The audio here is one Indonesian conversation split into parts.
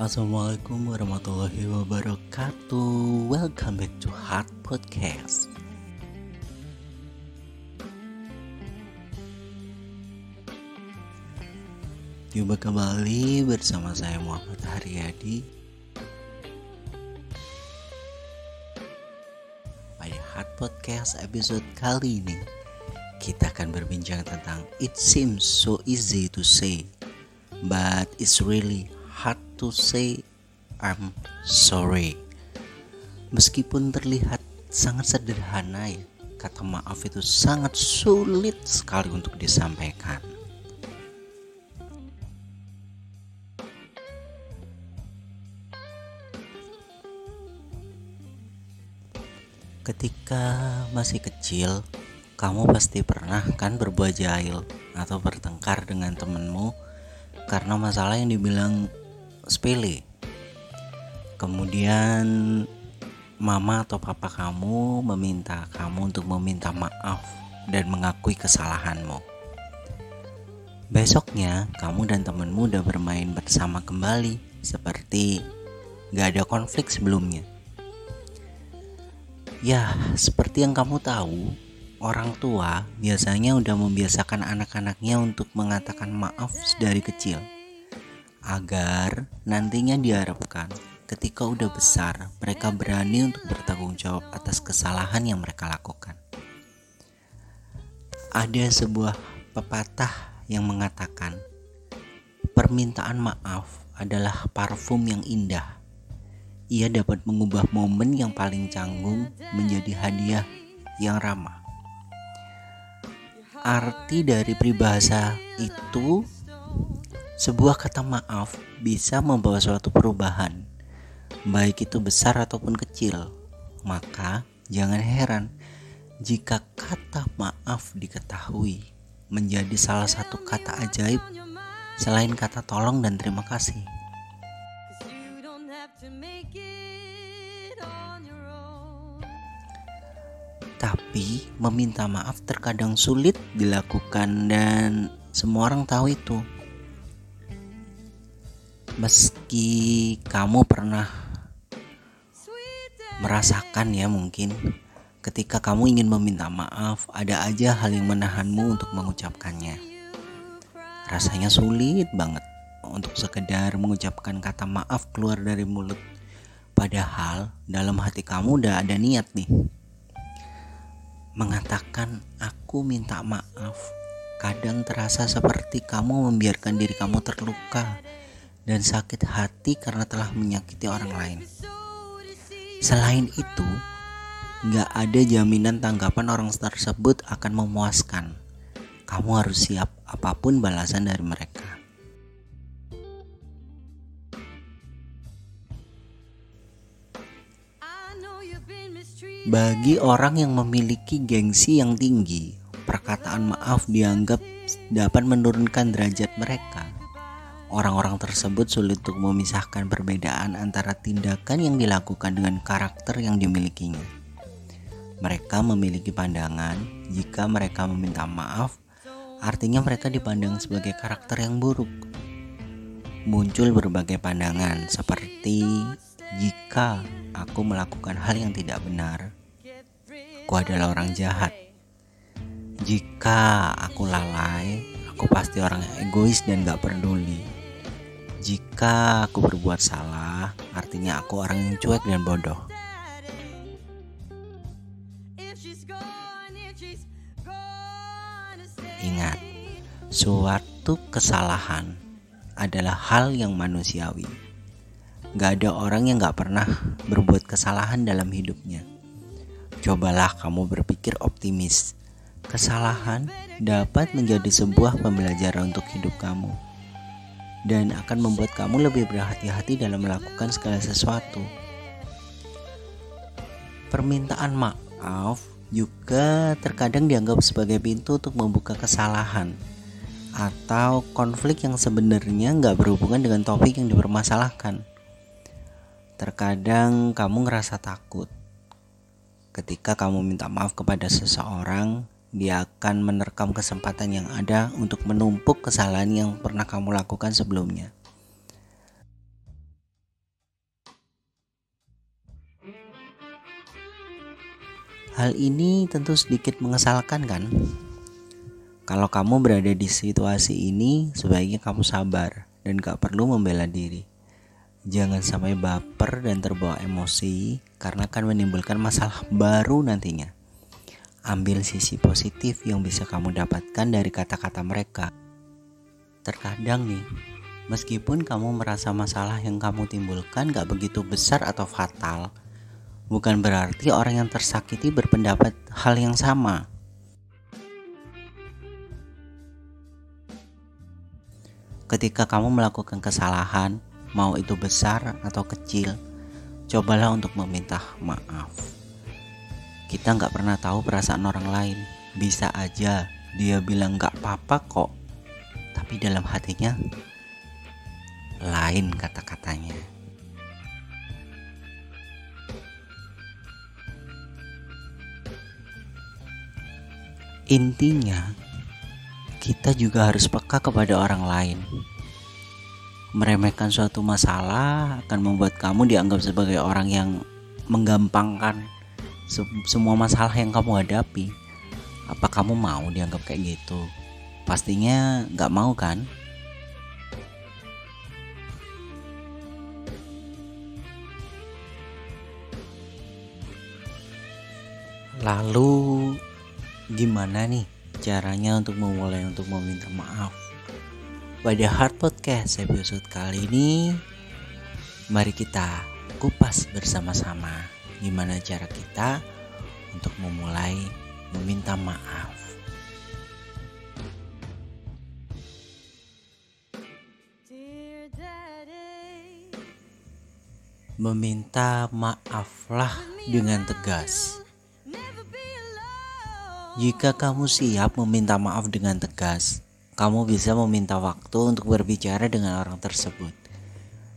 Assalamualaikum warahmatullahi wabarakatuh. Welcome back to Heart Podcast. Jumpa kembali bersama saya Muhammad Haryadi Pada Heart Podcast episode kali ini Kita akan berbincang tentang It seems so easy to say But it's really hard to say I'm sorry. Meskipun terlihat sangat sederhana ya, kata maaf itu sangat sulit sekali untuk disampaikan. Ketika masih kecil, kamu pasti pernah kan berbuat jahil atau bertengkar dengan temenmu karena masalah yang dibilang sepele. Kemudian mama atau papa kamu meminta kamu untuk meminta maaf dan mengakui kesalahanmu. Besoknya kamu dan temanmu udah bermain bersama kembali seperti gak ada konflik sebelumnya. Ya, seperti yang kamu tahu, orang tua biasanya udah membiasakan anak-anaknya untuk mengatakan maaf dari kecil agar nantinya diharapkan ketika udah besar mereka berani untuk bertanggung jawab atas kesalahan yang mereka lakukan. Ada sebuah pepatah yang mengatakan permintaan maaf adalah parfum yang indah. Ia dapat mengubah momen yang paling canggung menjadi hadiah yang ramah. Arti dari peribahasa itu sebuah kata maaf bisa membawa suatu perubahan, baik itu besar ataupun kecil. Maka jangan heran jika kata maaf diketahui menjadi salah satu kata ajaib selain kata tolong dan terima kasih. Tapi meminta maaf terkadang sulit dilakukan dan semua orang tahu itu meski kamu pernah merasakan ya mungkin ketika kamu ingin meminta maaf ada aja hal yang menahanmu untuk mengucapkannya. Rasanya sulit banget untuk sekedar mengucapkan kata maaf keluar dari mulut. Padahal dalam hati kamu udah ada niat nih. Mengatakan aku minta maaf. Kadang terasa seperti kamu membiarkan diri kamu terluka dan sakit hati karena telah menyakiti orang lain. Selain itu, gak ada jaminan tanggapan orang tersebut akan memuaskan. Kamu harus siap apa pun balasan dari mereka. Bagi orang yang memiliki gengsi yang tinggi, perkataan maaf dianggap dapat menurunkan derajat mereka Orang-orang tersebut sulit untuk memisahkan perbedaan antara tindakan yang dilakukan dengan karakter yang dimilikinya. Mereka memiliki pandangan jika mereka meminta maaf, artinya mereka dipandang sebagai karakter yang buruk. Muncul berbagai pandangan, seperti jika aku melakukan hal yang tidak benar, aku adalah orang jahat. Jika aku lalai, aku pasti orang yang egois dan gak peduli. Jika aku berbuat salah, artinya aku orang yang cuek dan bodoh. Ingat, suatu kesalahan adalah hal yang manusiawi. Gak ada orang yang gak pernah berbuat kesalahan dalam hidupnya. Cobalah kamu berpikir optimis. Kesalahan dapat menjadi sebuah pembelajaran untuk hidup kamu dan akan membuat kamu lebih berhati-hati dalam melakukan segala sesuatu. Permintaan maaf juga terkadang dianggap sebagai pintu untuk membuka kesalahan atau konflik yang sebenarnya nggak berhubungan dengan topik yang dipermasalahkan. Terkadang kamu ngerasa takut ketika kamu minta maaf kepada seseorang dia akan menerkam kesempatan yang ada untuk menumpuk kesalahan yang pernah kamu lakukan sebelumnya. Hal ini tentu sedikit mengesalkan kan? Kalau kamu berada di situasi ini, sebaiknya kamu sabar dan gak perlu membela diri. Jangan sampai baper dan terbawa emosi karena akan menimbulkan masalah baru nantinya. Ambil sisi positif yang bisa kamu dapatkan dari kata-kata mereka. Terkadang nih, meskipun kamu merasa masalah yang kamu timbulkan gak begitu besar atau fatal, bukan berarti orang yang tersakiti berpendapat hal yang sama. Ketika kamu melakukan kesalahan, mau itu besar atau kecil, cobalah untuk meminta maaf. Kita nggak pernah tahu perasaan orang lain. Bisa aja dia bilang nggak apa-apa kok, tapi dalam hatinya lain kata-katanya. Intinya, kita juga harus peka kepada orang lain. Meremehkan suatu masalah akan membuat kamu dianggap sebagai orang yang menggampangkan se semua masalah yang kamu hadapi. Apa kamu mau dianggap kayak gitu? Pastinya nggak mau kan? Lalu gimana nih caranya untuk memulai untuk meminta maaf. Pada Hard Podcast episode kali ini, mari kita kupas bersama-sama gimana cara kita untuk memulai meminta maaf. Meminta maaflah dengan tegas. Jika kamu siap meminta maaf dengan tegas, kamu bisa meminta waktu untuk berbicara dengan orang tersebut.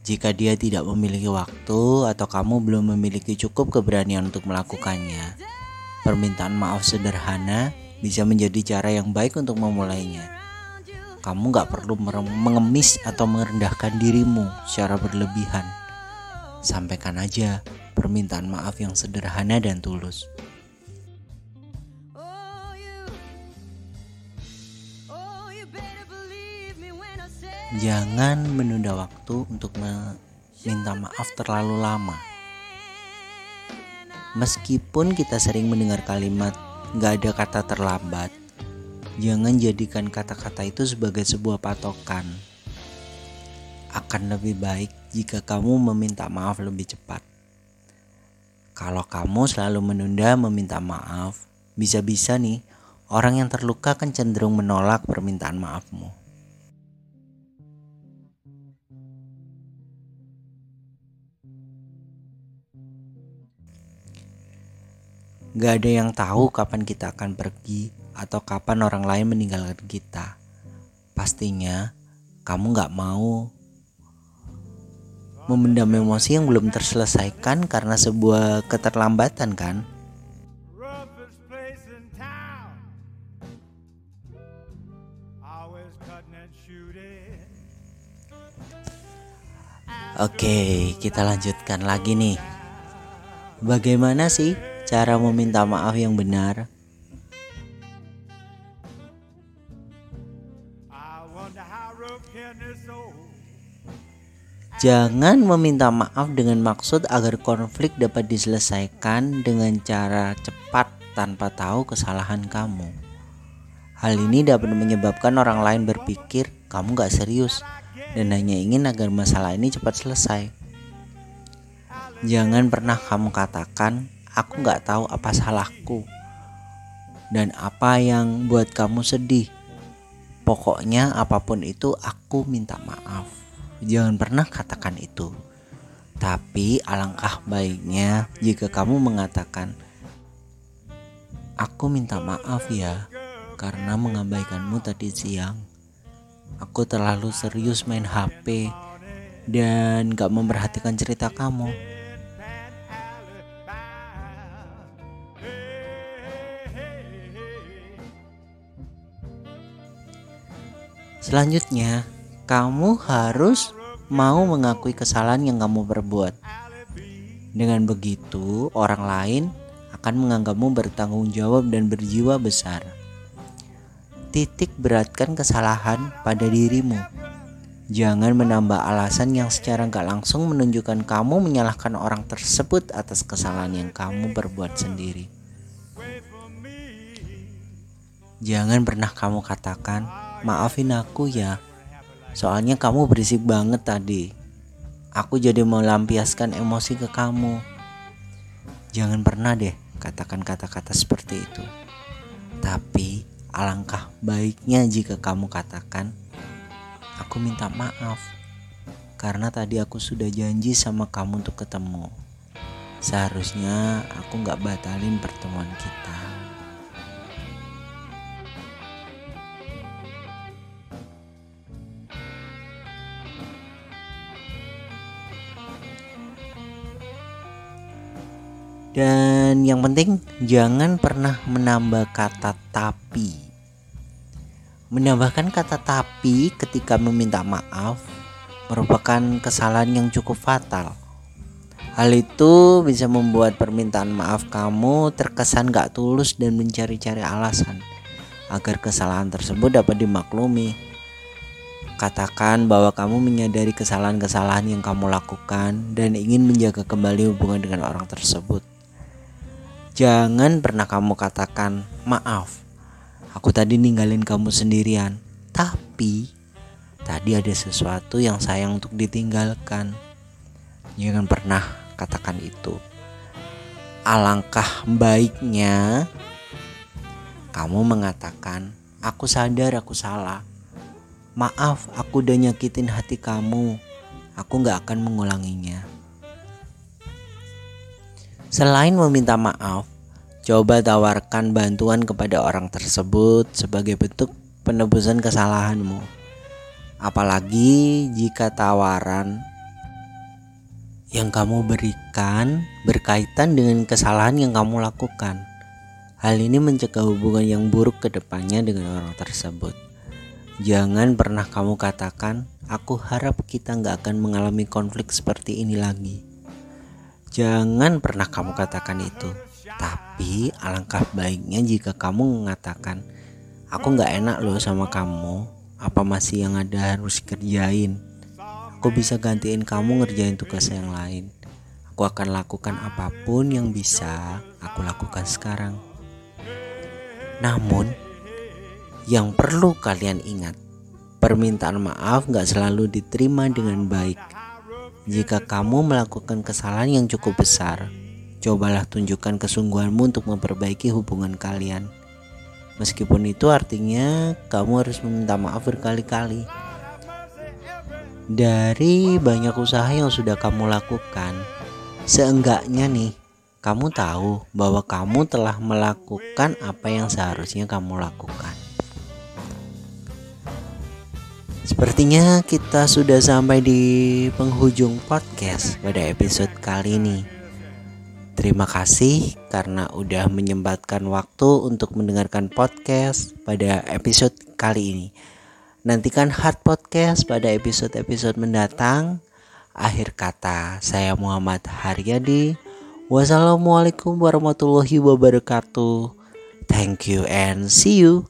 Jika dia tidak memiliki waktu atau kamu belum memiliki cukup keberanian untuk melakukannya, permintaan maaf sederhana bisa menjadi cara yang baik untuk memulainya. Kamu gak perlu mengemis atau merendahkan dirimu secara berlebihan. Sampaikan aja permintaan maaf yang sederhana dan tulus. Jangan menunda waktu untuk meminta maaf terlalu lama. Meskipun kita sering mendengar kalimat "gak ada kata terlambat", jangan jadikan kata-kata itu sebagai sebuah patokan. Akan lebih baik jika kamu meminta maaf lebih cepat. Kalau kamu selalu menunda meminta maaf, bisa-bisa nih orang yang terluka akan cenderung menolak permintaan maafmu. Gak ada yang tahu kapan kita akan pergi atau kapan orang lain meninggalkan kita. Pastinya kamu gak mau memendam emosi yang belum terselesaikan karena sebuah keterlambatan kan? Oke, kita lanjutkan lagi nih. Bagaimana sih cara meminta maaf yang benar. Jangan meminta maaf dengan maksud agar konflik dapat diselesaikan dengan cara cepat tanpa tahu kesalahan kamu. Hal ini dapat menyebabkan orang lain berpikir kamu gak serius dan hanya ingin agar masalah ini cepat selesai. Jangan pernah kamu katakan aku nggak tahu apa salahku dan apa yang buat kamu sedih. Pokoknya apa pun itu aku minta maaf. Jangan pernah katakan itu. Tapi alangkah baiknya jika kamu mengatakan Aku minta maaf ya karena mengabaikanmu tadi siang. Aku terlalu serius main HP dan gak memperhatikan cerita kamu. Selanjutnya, kamu harus mau mengakui kesalahan yang kamu perbuat. Dengan begitu, orang lain akan menganggapmu bertanggung jawab dan berjiwa besar. Titik beratkan kesalahan pada dirimu. Jangan menambah alasan yang secara gak langsung menunjukkan kamu menyalahkan orang tersebut atas kesalahan yang kamu perbuat sendiri. Jangan pernah kamu katakan, maafin aku ya, soalnya kamu berisik banget tadi. Aku jadi melampiaskan emosi ke kamu. Jangan pernah deh katakan kata-kata seperti itu. Tapi alangkah baiknya jika kamu katakan, Aku minta maaf karena tadi aku sudah janji sama kamu untuk ketemu. Seharusnya aku nggak batalin pertemuan kita. Dan yang penting jangan pernah menambah kata tapi. Menambahkan kata tapi ketika meminta maaf merupakan kesalahan yang cukup fatal. Hal itu bisa membuat permintaan maaf kamu terkesan gak tulus dan mencari-cari alasan agar kesalahan tersebut dapat dimaklumi. Katakan bahwa kamu menyadari kesalahan-kesalahan yang kamu lakukan dan ingin menjaga kembali hubungan dengan orang tersebut. Jangan pernah kamu katakan maaf Aku tadi ninggalin kamu sendirian, tapi tadi ada sesuatu yang sayang untuk ditinggalkan. Jangan pernah katakan itu. Alangkah baiknya kamu mengatakan, "Aku sadar aku salah. Maaf, aku udah nyakitin hati kamu. Aku gak akan mengulanginya." Selain meminta maaf, Coba tawarkan bantuan kepada orang tersebut sebagai bentuk penebusan kesalahanmu. Apalagi jika tawaran yang kamu berikan berkaitan dengan kesalahan yang kamu lakukan. Hal ini mencegah hubungan yang buruk ke depannya dengan orang tersebut. Jangan pernah kamu katakan, aku harap kita nggak akan mengalami konflik seperti ini lagi. Jangan pernah kamu katakan itu. Tapi alangkah baiknya jika kamu mengatakan Aku gak enak loh sama kamu. Apa masih yang ada harus kerjain Aku bisa gantiin kamu ngerjain tugas yang lain. Aku akan lakukan apa pun yang bisa aku lakukan sekarang. Namun Yang perlu kalian ingat Permintaan maaf gak selalu diterima dengan baik Jika kamu melakukan kesalahan yang cukup besar Cobalah tunjukkan kesungguhanmu untuk memperbaiki hubungan kalian. Meskipun itu artinya kamu harus meminta maaf berkali-kali. Dari banyak usaha yang sudah kamu lakukan, seenggaknya nih, kamu tahu bahwa kamu telah melakukan apa yang seharusnya kamu lakukan. Sepertinya kita sudah sampai di penghujung podcast pada episode kali ini. Terima kasih karena udah menyempatkan waktu untuk mendengarkan podcast pada episode kali ini. Nantikan Hard Podcast pada episode-episode mendatang. Akhir kata, saya Muhammad Haryadi. Wassalamualaikum warahmatullahi wabarakatuh. Thank you and see you.